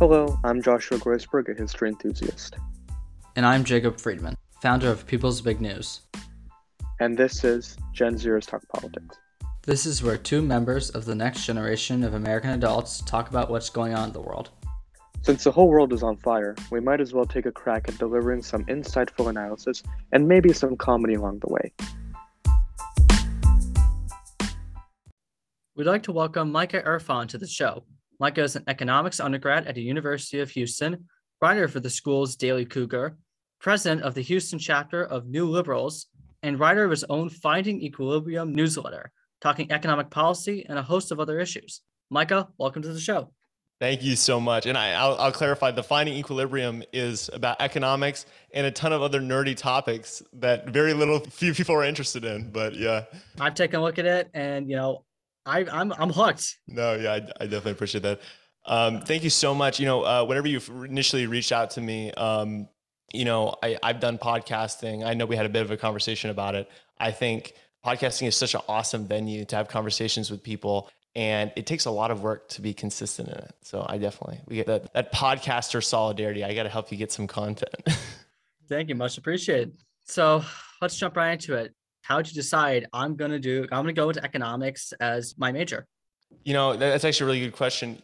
Hello, I'm Joshua Groisberg, a history enthusiast. And I'm Jacob Friedman, founder of People's Big News. And this is Gen Zers Talk Politics. This is where two members of the next generation of American adults talk about what's going on in the world. Since the whole world is on fire, we might as well take a crack at delivering some insightful analysis and maybe some comedy along the way. We'd like to welcome Micah Irfan to the show. Micah is an economics undergrad at the University of Houston, writer for the school's Daily Cougar, president of the Houston chapter of New Liberals, and writer of his own Finding Equilibrium newsletter, talking economic policy and a host of other issues. Micah, welcome to the show. Thank you so much. And I, will I'll clarify the finding equilibrium is about economics and a ton of other nerdy topics that very little few people are interested in. But yeah, I've taken a look at it and, you know, I, I'm, I'm hooked. No, yeah, I, I definitely appreciate that. Um, thank you so much. You know, uh, whenever you initially reached out to me, um, you know, I, I've done podcasting. I know we had a bit of a conversation about it. I think podcasting is such an awesome venue to have conversations with people and it takes a lot of work to be consistent in it. So I definitely we get that that podcaster solidarity. I got to help you get some content. Thank you, much appreciated. So let's jump right into it. How did you decide I'm gonna do? I'm gonna go into economics as my major. You know, that's actually a really good question.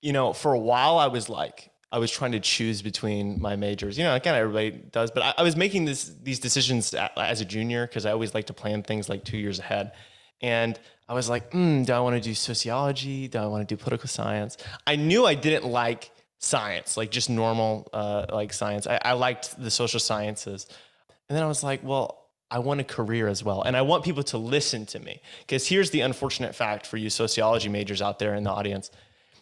You know, for a while I was like, I was trying to choose between my majors. You know, again, everybody does, but I, I was making this these decisions as a junior because I always like to plan things like two years ahead. And I was like, mm, do I want to do sociology? Do I want to do political science? I knew I didn't like science, like just normal uh, like science. I, I liked the social sciences. And then I was like, well, I want a career as well. And I want people to listen to me. Because here's the unfortunate fact for you sociology majors out there in the audience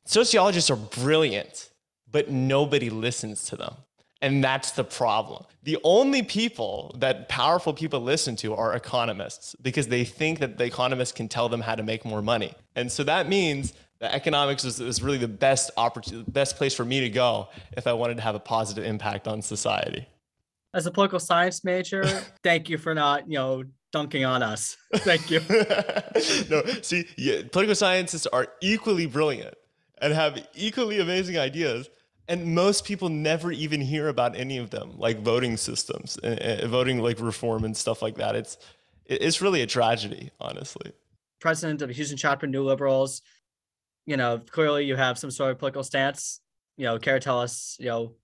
sociologists are brilliant, but nobody listens to them. And that's the problem. The only people that powerful people listen to are economists because they think that the economists can tell them how to make more money. And so that means that economics is, really the best opportunity, best place for me to go if I wanted to have a positive impact on society. As a political science major, thank you for not, you know, dunking on us. Thank you. no, see, yeah, political scientists are equally brilliant and have equally amazing ideas and most people never even hear about any of them like voting systems uh, voting like reform and stuff like that it's it's really a tragedy honestly president of houston chapter new liberals you know clearly you have some sort of political stance you know care to tell us you know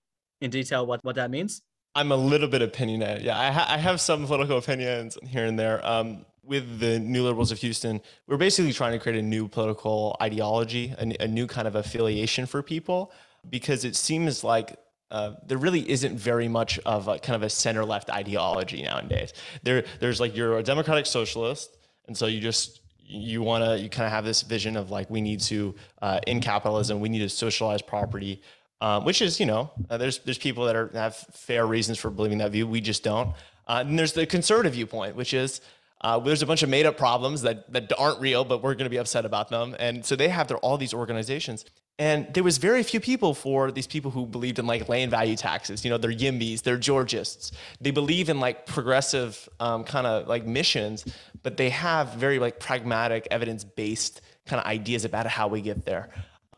in detail what what that means i'm a little bit opinionated yeah i, ha- I have some political opinions here and there um, with the New Liberals of Houston, we're basically trying to create a new political ideology, a, a new kind of affiliation for people because it seems like uh, there really isn't very much of a kind of a center left ideology nowadays. There, there's like you're a democratic socialist, and so you just you want to you kind of have this vision of like we need to uh, in capitalism we need to socialize property, um, which is you know uh, there's there's people that are have fair reasons for believing that view. We just don't. Uh, and there's the conservative viewpoint, which is uh, there's a bunch of made up problems that, that aren't real, but we're going to be upset about them. And so they have their, all these organizations. And there was very few people for these people who believed in like land value taxes. You know, they're Yimbys, they're Georgists. They believe in like progressive um, kind of like missions, but they have very like pragmatic, evidence based kind of ideas about how we get there.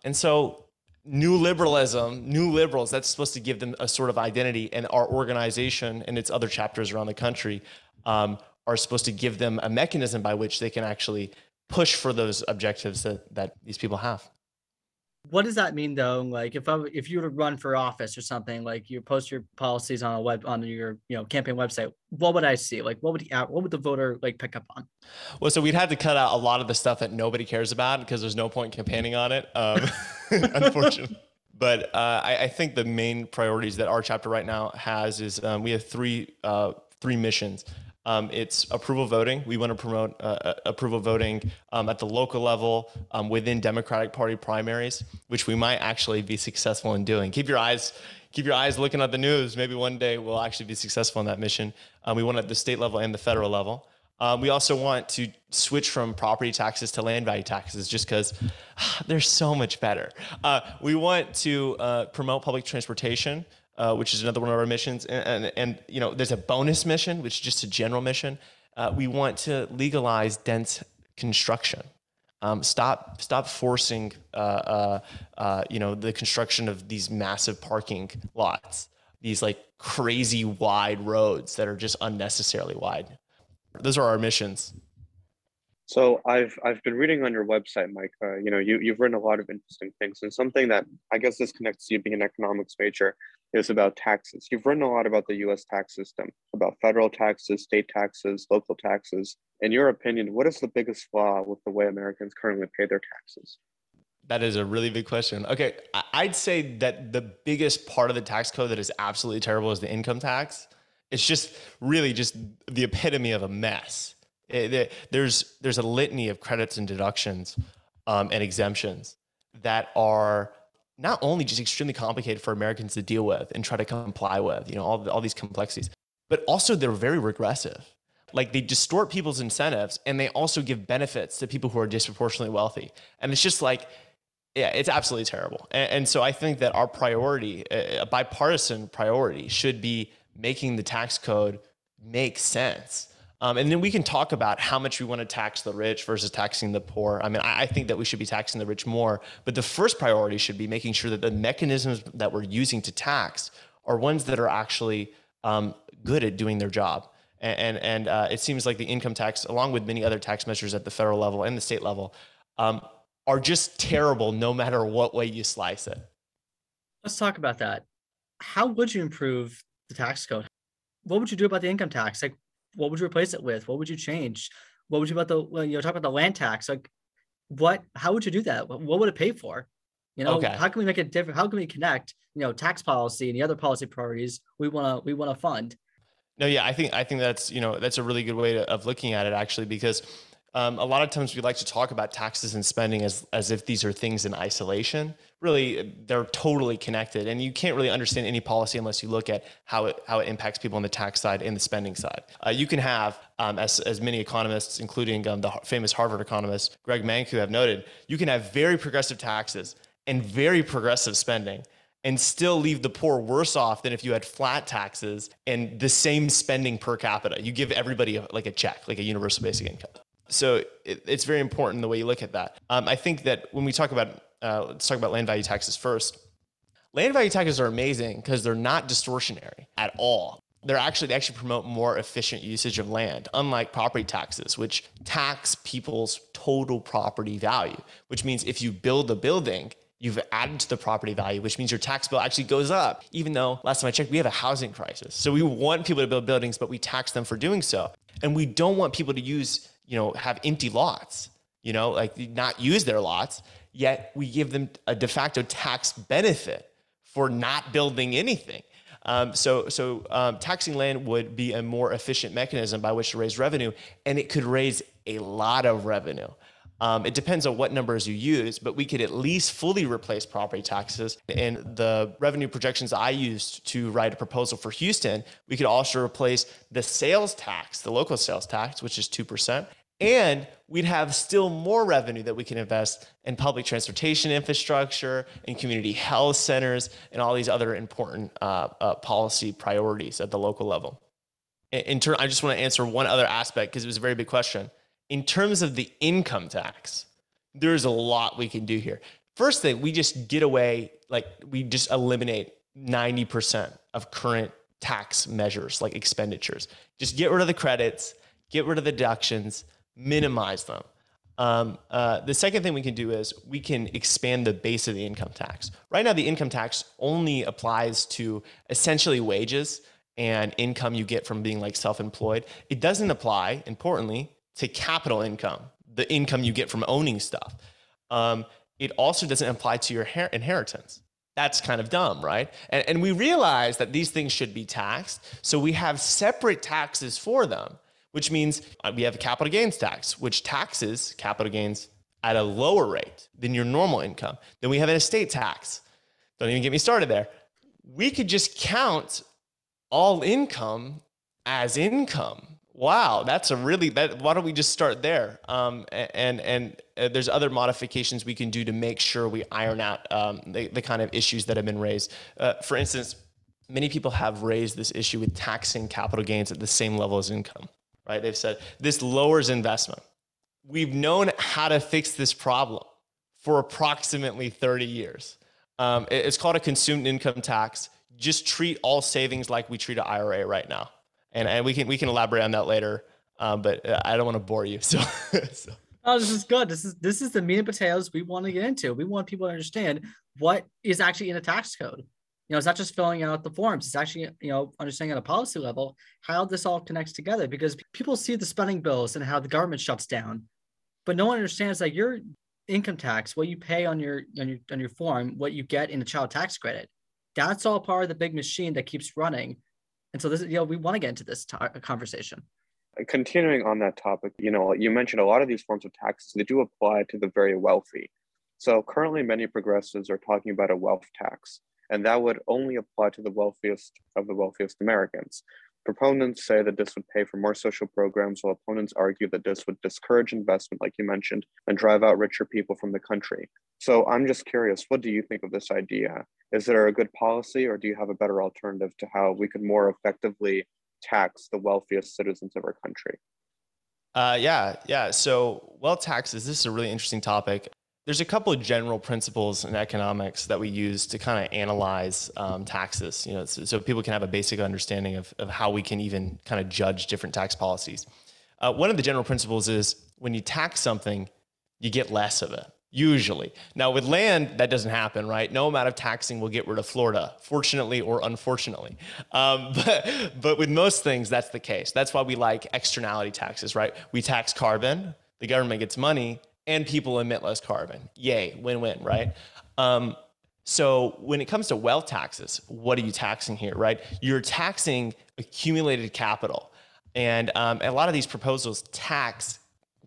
And so new liberalism, new liberals, that's supposed to give them a sort of identity. And our organization and its other chapters around the country um, are supposed to give them a mechanism by which they can actually push for those objectives that, that these people have what does that mean though? Like if i if you were to run for office or something like you post your policies on a web on your you know campaign website what would i see? Like what would the what would the voter like pick up on? Well so we'd have to cut out a lot of the stuff that nobody cares about because there's no point campaigning on it um, unfortunately but uh, I, I, think the main priorities that our chapter right now has is um, we have three uh, three missions um, it's approval voting. We want to promote uh, uh, approval voting um, at the local level um, within Democratic Party primaries, which we might actually be successful in doing. Keep your eyes keep your eyes looking at the news. Maybe one day we'll actually be successful in that mission. Um, we want at the state level and the federal level. Um, we also want to switch from property taxes to land value taxes just because they're so much better. Uh, we want to uh, promote public transportation uh, which is another one of our missions. And, and, and, you know, there's a bonus mission, which is just a general mission. Uh, we want to legalize dense construction. Um, stop stop forcing uh, uh, uh, you know the construction of these massive parking lots, these like crazy wide roads that are just unnecessarily wide. Those are our missions. So I've I've been reading on your website, Mike. Uh, you know, you you've written a lot of interesting things, and something that I guess this connects to you being an economics major is about taxes. You've written a lot about the U.S. tax system, about federal taxes, state taxes, local taxes. In your opinion, what is the biggest flaw with the way Americans currently pay their taxes? That is a really big question. Okay, I'd say that the biggest part of the tax code that is absolutely terrible is the income tax. It's just really just the epitome of a mess. It, there's there's a litany of credits and deductions um, and exemptions that are not only just extremely complicated for Americans to deal with and try to comply with, you know, all, all these complexities, but also they're very regressive. Like they distort people's incentives and they also give benefits to people who are disproportionately wealthy. And it's just like, yeah, it's absolutely terrible. And, and so I think that our priority, a bipartisan priority, should be making the tax code make sense um, and then we can talk about how much we want to tax the rich versus taxing the poor. I mean, I, I think that we should be taxing the rich more, but the first priority should be making sure that the mechanisms that we're using to tax are ones that are actually um, good at doing their job. And and, and uh, it seems like the income tax, along with many other tax measures at the federal level and the state level, um, are just terrible no matter what way you slice it. Let's talk about that. How would you improve the tax code? What would you do about the income tax? Like, what would you replace it with? What would you change? What would you about the you know talk about the land tax? Like what how would you do that? What would it pay for? You know, okay. how can we make it different? How can we connect, you know, tax policy and the other policy priorities we want to we want to fund? No, yeah, I think I think that's you know that's a really good way to, of looking at it actually because um, a lot of times we like to talk about taxes and spending as, as if these are things in isolation. Really, they're totally connected, and you can't really understand any policy unless you look at how it how it impacts people on the tax side and the spending side. Uh, you can have, um, as as many economists, including um, the famous Harvard economist Greg Mankiw, have noted, you can have very progressive taxes and very progressive spending and still leave the poor worse off than if you had flat taxes and the same spending per capita. You give everybody like a check, like a universal basic income so it, it's very important the way you look at that. Um, I think that when we talk about, uh, let's talk about land value taxes first. Land value taxes are amazing because they're not distortionary at all. They're actually they actually promote more efficient usage of land, unlike property taxes, which tax people's total property value. Which means if you build a building, you've added to the property value, which means your tax bill actually goes up, even though last time I checked, we have a housing crisis. So we want people to build buildings, but we tax them for doing so. And we don't want people to use you know, have empty lots, you know, like not use their lots, yet we give them a de facto tax benefit for not building anything. Um, so, so um, taxing land would be a more efficient mechanism by which to raise revenue, and it could raise a lot of revenue. Um, it depends on what numbers you use, but we could at least fully replace property taxes. And the revenue projections I used to write a proposal for Houston, we could also replace the sales tax, the local sales tax, which is 2%, and we'd have still more revenue that we can invest in public transportation infrastructure, in community health centers, and all these other important uh, uh, policy priorities at the local level. In, in turn, I just want to answer one other aspect because it was a very big question. In terms of the income tax, there's a lot we can do here. First thing, we just get away, like we just eliminate 90% of current tax measures like expenditures. Just get rid of the credits, get rid of the deductions, minimize them. Um, uh, the second thing we can do is we can expand the base of the income tax. Right now, the income tax only applies to essentially wages and income you get from being like self-employed. It doesn't apply, importantly, to capital income, the income you get from owning stuff. Um, it also doesn't apply to your her- inheritance. That's kind of dumb, right? And, and we realize that these things should be taxed, so we have separate taxes for them which means uh, we have a capital gains tax, which taxes capital gains at a lower rate than your normal income. Then we have an estate tax. Don't even get me started there. We could just count all income as income. Wow, that's a really that. Why don't we just start there? Um, and and uh, there's other modifications we can do to make sure we iron out um, the, the kind of issues that have been raised. Uh, for instance, many people have raised this issue with taxing capital gains at the same level as income right? They've said this lowers investment. we've known how to fix this problem for approximately 30 years. Um, it's called a consumed income tax. Just treat all savings like we treat an IRA right now, and and we can we can elaborate on that later. Um, but uh, I don't want to bore you. So, so. Oh, this is good. This is this is the meat and potatoes we want to get into. We want people to understand what is actually in a tax code. You know, it's not just filling out the forms. It's actually, you know, understanding at a policy level how this all connects together because people see the spending bills and how the government shuts down, but no one understands that your income tax, what you pay on your on your on your form, what you get in the child tax credit, that's all part of the big machine that keeps running. And so this, is, you know, we want to get into this t- uh, conversation continuing on that topic, you know, you mentioned a lot of these forms of taxes, they do apply to the very wealthy. So currently many progressives are talking about a wealth tax, and that would only apply to the wealthiest of the wealthiest Americans. Proponents say that this would pay for more social programs, while opponents argue that this would discourage investment, like you mentioned, and drive out richer people from the country. So I'm just curious, what do you think of this idea? Is it a good policy, or do you have a better alternative to how we could more effectively tax the wealthiest citizens of our country? Uh, yeah, yeah. So wealth taxes, this is a really interesting topic. There's a couple of general principles in economics that we use to kind of analyze um, taxes, you know, so, so, people can have a basic understanding of, of how we can even kind of judge different tax policies. Uh, one of the general principles is when you tax something, you get less of it usually. Now, with land, that doesn't happen, right? No amount of taxing will get rid of Florida, fortunately or unfortunately. Um, but, but with most things, that's the case. That's why we like externality taxes, right? We tax carbon, the government gets money, and people emit less carbon. Yay, win win, right? Um, so when it comes to wealth taxes, what are you taxing here, right? You're taxing accumulated capital. And um, a lot of these proposals tax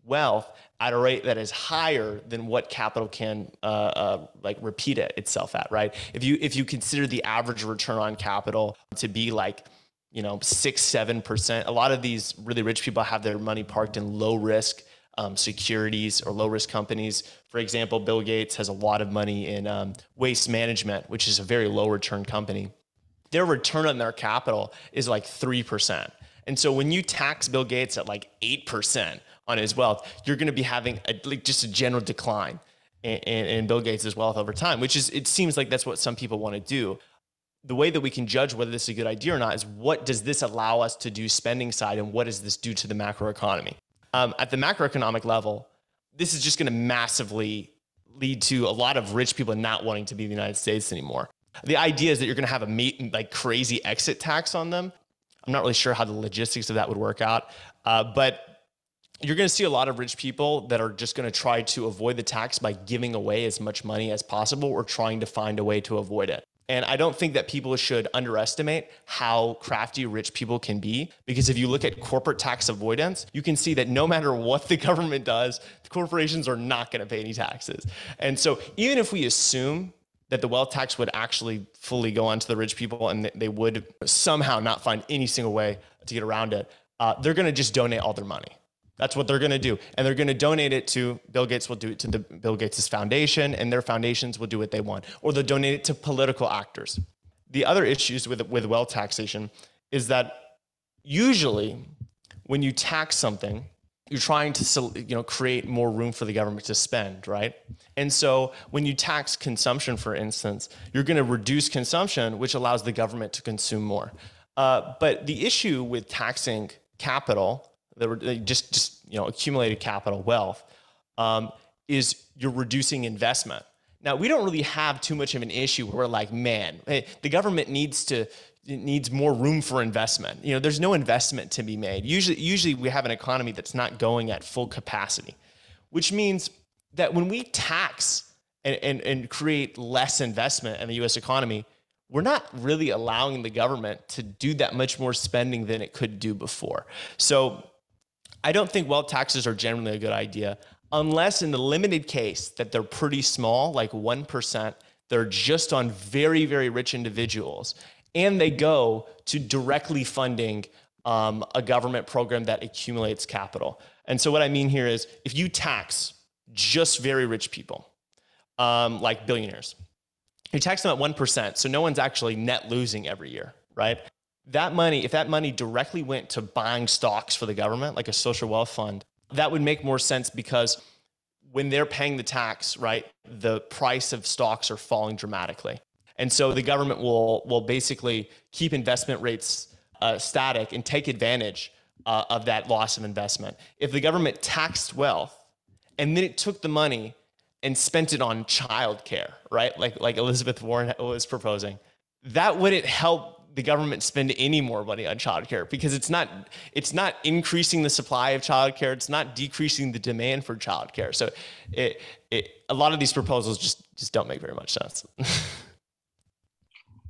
wealth at a rate that is higher than what capital can uh, uh, like repeat it itself at, right? If you if you consider the average return on capital to be like you know six seven percent, a lot of these really rich people have their money parked in low risk um, securities or low risk companies. For example, Bill Gates has a lot of money in um, waste management, which is a very low return company. Their return on their capital is like three percent. And so when you tax Bill Gates at like 8%, on his wealth, you're going to be having a, like just a general decline in, in, in Bill Gates' wealth over time, which is, it seems like that's what some people want to do. The way that we can judge whether this is a good idea or not is what does this allow us to do spending side and what does this do to the macroeconomy? Um, at the macroeconomic level, this is just going to massively lead to a lot of rich people not wanting to be in the United States anymore. The idea is that you're going to have a meet, like crazy exit tax on them. I'm not really sure how the logistics of that would work out, uh, but you're going to see a lot of rich people that are just going to try to avoid the tax by giving away as much money as possible or trying to find a way to avoid it. And I don't think that people should underestimate how crafty rich people can be. Because if you look at corporate tax avoidance, you can see that no matter what the government does, the corporations are not going to pay any taxes. And so even if we assume that the wealth tax would actually fully go onto the rich people and they would somehow not find any single way to get around it, uh, they're going to just donate all their money. That's what they're going to do. And they're going to donate it to Bill Gates will do it to the Bill Gates' foundation and their foundations will do what they want or they'll donate it to political actors. The other issues with with wealth taxation is that usually when you tax something, you're trying to you know create more room for the government to spend, right? And so when you tax consumption, for instance, you're going to reduce consumption, which allows the government to consume more. Uh, but the issue with taxing capital the just just you know accumulated capital wealth um, is you're reducing investment. Now we don't really have too much of an issue where we're like, man, hey, the government needs to needs more room for investment. You know, there's no investment to be made. Usually, usually we have an economy that's not going at full capacity, which means that when we tax and, and, and create less investment in the US economy, we're not really allowing the government to do that much more spending than it could do before. So I don't think wealth taxes are generally a good idea unless in the limited case that they're pretty small, like 1%, they're just on very, very rich individuals, and they go to directly funding um, a government program that accumulates capital. And so, what I mean here is if you tax just very rich people, um, like billionaires, you tax them at 1%, so no one's actually net losing every year, right? That money, if that money directly went to buying stocks for the government, like a social wealth fund, that would make more sense because when they're paying the tax, right, the price of stocks are falling dramatically. And so the government will will basically keep investment rates uh, static and take advantage uh, of that loss of investment. If the government taxed wealth and then it took the money and spent it on childcare, right? Like like Elizabeth Warren was proposing, that wouldn't help the government spend any more money on childcare because it's not it's not increasing the supply of childcare. It's not decreasing the demand for childcare. So it, it a lot of these proposals just just don't make very much sense.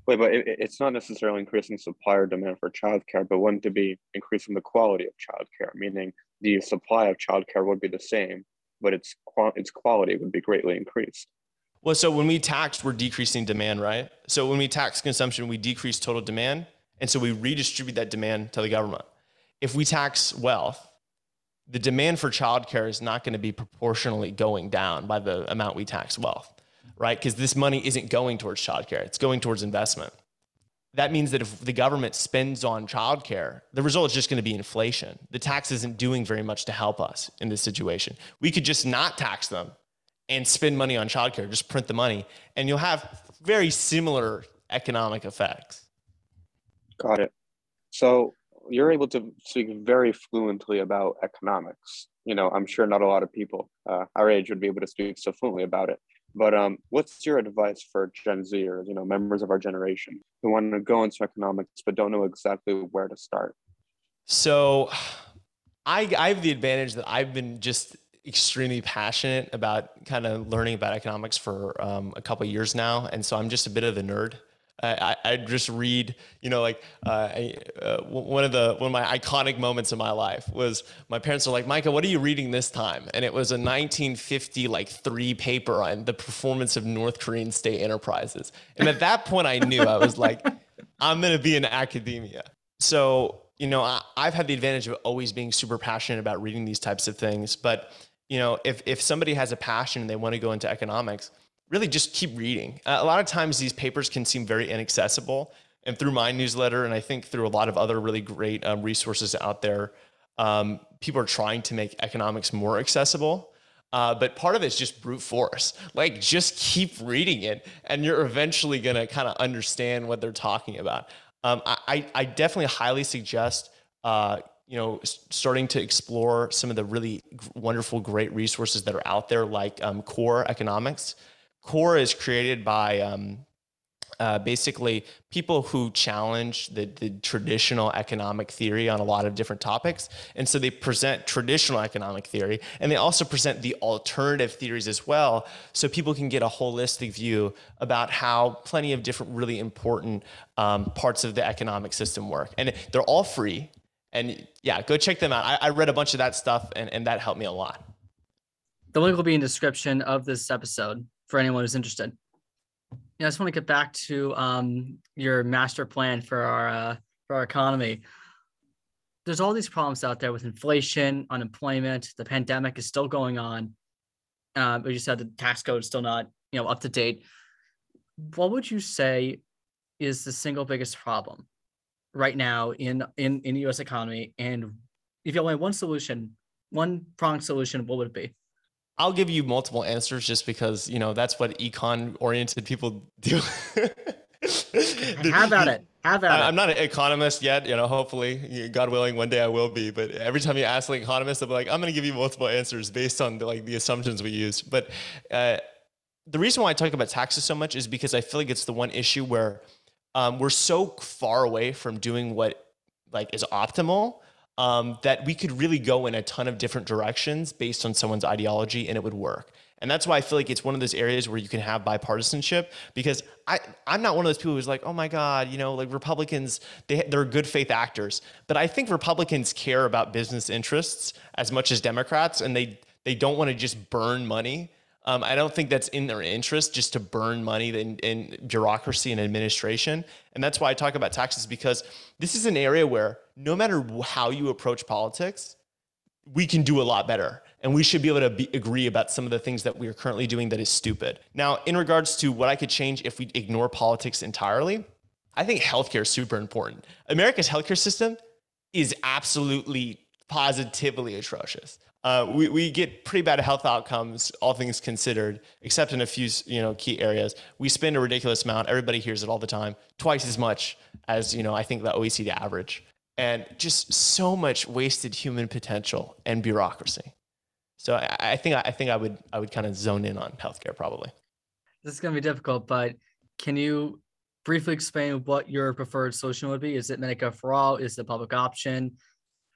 Wait, but it, it's not necessarily increasing supply or demand for childcare, but wouldn't it be increasing the quality of childcare? Meaning the supply of childcare would be the same, but its its quality would be greatly increased. Well, so when we tax, we're decreasing demand, right? So when we tax consumption, we decrease total demand, and so we redistribute that demand to the government. If we tax wealth, the demand for childcare is not going to be proportionally going down by the amount we tax wealth right? Because this money isn't going towards childcare, it's going towards investment. That means that if the government spends on childcare, the result is just going to be inflation. The tax isn't doing very much to help us in this situation. We could just not tax them and spend money on childcare, just print the money, and you'll have very similar economic effects. Got it. So you're able to speak very fluently about economics. You know, I'm sure not a lot of people uh, our age would be able to speak so fluently about it. But um, what's your advice for Gen Z or you know members of our generation who want to go into economics but don't know exactly where to start? So, I I have the advantage that I've been just extremely passionate about kind of learning about economics for um, a couple years now, and so I'm just a bit of a nerd. I, I just read, you know, like uh, I, uh, one of the one of my iconic moments in my life was my parents were like, "Micah, what are you reading this time?" And it was a 1950 like three paper on the performance of North Korean state enterprises. And at that point, I knew I was like, "I'm to be in academia." So you know, I, I've had the advantage of always being super passionate about reading these types of things. But you know, if if somebody has a passion and they want to go into economics really just keep reading. Uh, a lot of times these papers can seem very inaccessible. And through my newsletter, and I think through a lot of other really great um, resources out there, um, people are trying to make economics more accessible. Uh, but part of it's just brute force. Like, just keep reading it, and you're eventually going to kind of understand what they're talking about. Um, I, I definitely highly suggest, uh, you know, starting to explore some of the really wonderful, great resources that are out there, like um, Core Economics. Core is created by um, uh, basically people who challenge the, the traditional economic theory on a lot of different topics. And so they present traditional economic theory and they also present the alternative theories as well. So people can get a holistic view about how plenty of different really important um, parts of the economic system work. And they're all free. And yeah, go check them out. I, I read a bunch of that stuff and, and that helped me a lot. The link will be in the description of this episode for anyone who's interested. Yeah, I just want to get back to um, your master plan for our uh, for our economy. There's all these problems out there with inflation, unemployment. The pandemic is still going on. Uh, but you said the tax code is still not you know up to date. What would you say is the single biggest problem right now in in in the U.S. economy? And if you only one solution, one prong solution, what would it be? I'll give you multiple answers just because, you know, that's what econ oriented people do. How about it? How about I, it? I'm not an economist yet, you know, hopefully, God willing, one day I will be. But every time you ask like economists, I'm like, I'm going to give you multiple answers based on the, like the assumptions we use. But uh, the reason why I talk about taxes so much is because I feel like it's the one issue where um, we're so far away from doing what like is optimal um, that we could really go in a ton of different directions based on someone's ideology and it would work. And that's why I feel like it's one of those areas where you can have bipartisanship because I, I'm not one of those people who's like, oh my God, you know, like Republicans, they, they're good faith actors. But I think Republicans care about business interests as much as Democrats and they, they don't want to just burn money. Um, I don't think that's in their interest just to burn money in, in bureaucracy and administration. And that's why I talk about taxes because this is an area where no matter how you approach politics, we can do a lot better. And we should be able to be, agree about some of the things that we are currently doing that is stupid. Now, in regards to what I could change if we ignore politics entirely, I think healthcare is super important. America's healthcare system is absolutely positively atrocious. Uh, we, we get pretty bad health outcomes, all things considered, except in a few you know key areas. We spend a ridiculous amount. Everybody hears it all the time, twice as much as you know I think the OECD average, and just so much wasted human potential and bureaucracy. So I, I think I think I would I would kind of zone in on healthcare probably. This is going to be difficult, but can you briefly explain what your preferred solution would be? Is it Medicare for all? Is it public option?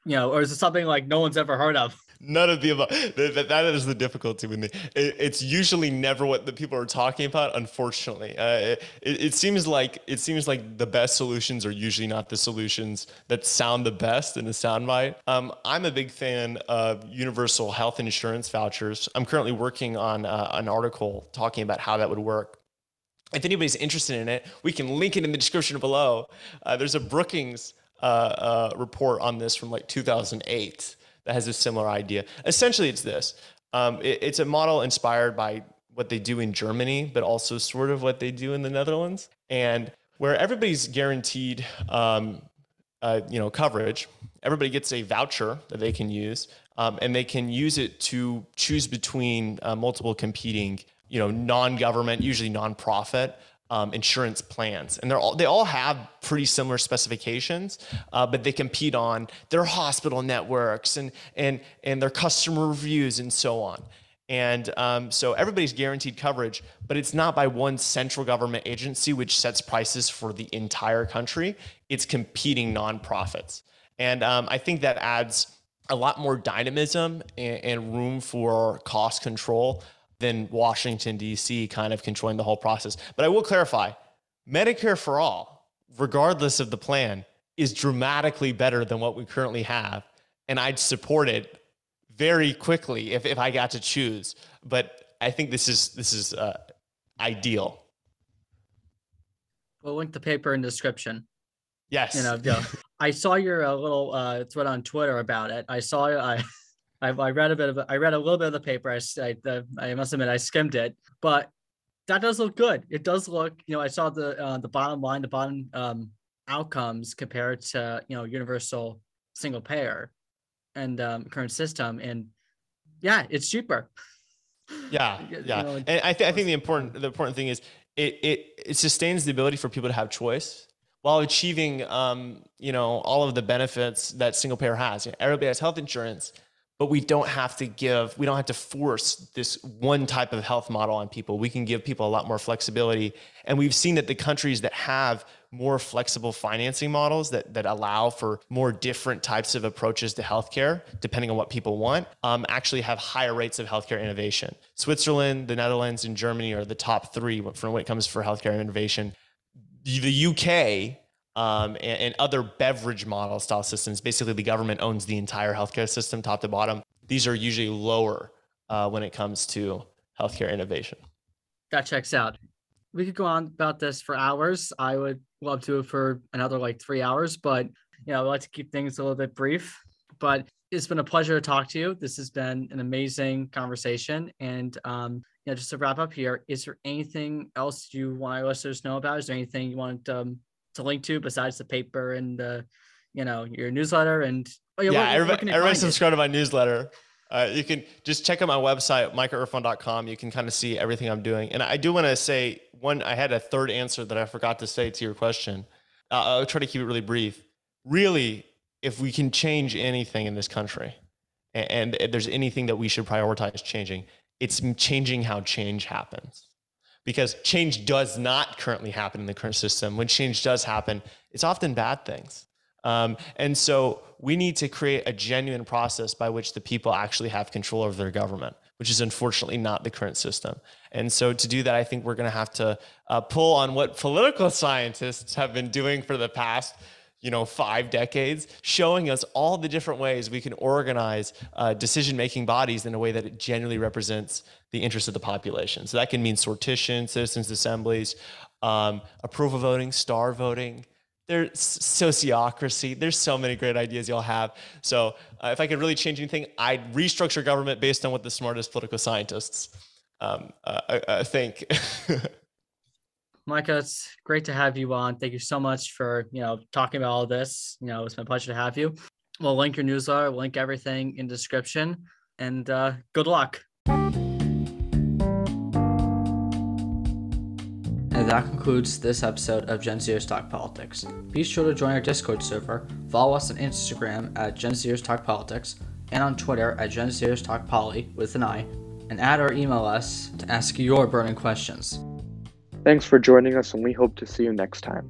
You know, or is it something like no one's ever heard of? None of the above. That, that is the difficulty with me. It, it's usually never what the people are talking about. Unfortunately, uh, it, it seems like it seems like the best solutions are usually not the solutions that sound the best in a soundbite. Um, I'm a big fan of universal health insurance vouchers. I'm currently working on uh, an article talking about how that would work. If anybody's interested in it, we can link it in the description below. Uh, there's a Brookings uh, uh, report on this from like 2008 that has a similar idea. Essentially, it's this um, it, it's a model inspired by what they do in Germany, but also sort of what they do in the Netherlands, and where everybody's guaranteed, um, uh, you know, coverage. Everybody gets a voucher that they can use, um, and they can use it to choose between uh, multiple competing, you know, non-government, usually non-profit um, insurance plans, and they're all they all have pretty similar specifications, uh, but they compete on their hospital networks and and and their customer reviews and so on. And um, so everybody's guaranteed coverage, but it's not by one central government agency which sets prices for the entire country. It's competing nonprofits, and um, I think that adds a lot more dynamism and, and room for cost control than Washington, D.C., kind of controlling the whole process. But I will clarify Medicare for all, regardless of the plan, is dramatically better than what we currently have. And I'd support it very quickly if, if I got to choose. But I think this is this is uh, ideal. We'll link the paper in the description. Yes. You know. I saw your uh, little uh, thread on Twitter about it. I saw I I, I read a bit of. I read a little bit of the paper. I, I, I must admit I skimmed it, but that does look good. It does look, you know, I saw the uh, the bottom line, the bottom um, outcomes compared to you know universal single payer and um, current system, and yeah, it's cheaper. Yeah, yeah, know, and I, th- I think the important the important thing is it it it sustains the ability for people to have choice while achieving um, you know all of the benefits that single payer has. Everybody has health insurance but we don't have to give we don't have to force this one type of health model on people. We can give people a lot more flexibility. And we've seen that the countries that have more flexible financing models that, that allow for more different types of approaches to healthcare depending on what people want um, actually have higher rates of healthcare innovation. Switzerland the netherlands and germany are the top three from when it comes for healthcare innovation. The uk um, and, and, other Beveridge model style systems. Basically, the government owns the entire healthcare system, top to bottom. These are usually lower uh, when it comes to healthcare innovation. That checks out. We could go on about this for hours. I would love to for another like three hours, but you know, I like to keep things a little bit brief. But it's been a pleasure to talk to you. This has been an amazing conversation. And um, you know, just to wrap up here, is there anything else you want our listeners to know about? Is there anything you want um, to link to besides the paper and the, you know, your newsletter and oh yeah, yeah everybody, everybody subscribe to my newsletter. Uh, you can just check out my website, micahirfan.com. You can kind of see everything I'm doing. And I do want to say one, I had a third answer that I forgot to say to your question. Uh, I'll try to keep it really brief. Really, if we can change anything in this country, and, and there's anything that we should prioritize changing, it's changing how change happens because change does not currently happen in the current system. When change does happen, it's often bad things. Um, and so we need to create a genuine process by which the people actually have control over their government, which is unfortunately not the current system. And so to do that, I think we're going to have to uh, pull on what political scientists have been doing for the past you know, five decades, showing us all the different ways we can organize uh, decision-making bodies in a way that it genuinely represents the interests of the population. So that can mean sortition, citizens' assemblies, um, approval voting, star voting. There's sociocracy. There's so many great ideas y'all have. So uh, if I could really change anything, I'd restructure government based on what the smartest political scientists um, uh, think. Micah, it's great to have you on. Thank you so much for you know talking about all this. You know, it's my pleasure to have you. We'll link your newsletter, we'll link everything in description. and uh, good luck. And that concludes this episode of Gen Zers Talk Politics. Be sure to join our Discord server, follow us on Instagram at Gen Zers Talk Politics, and on Twitter at Gen Zers Talk Poly with an I, and add or email us to ask your burning questions. Thanks for joining us, and we hope to see you next time.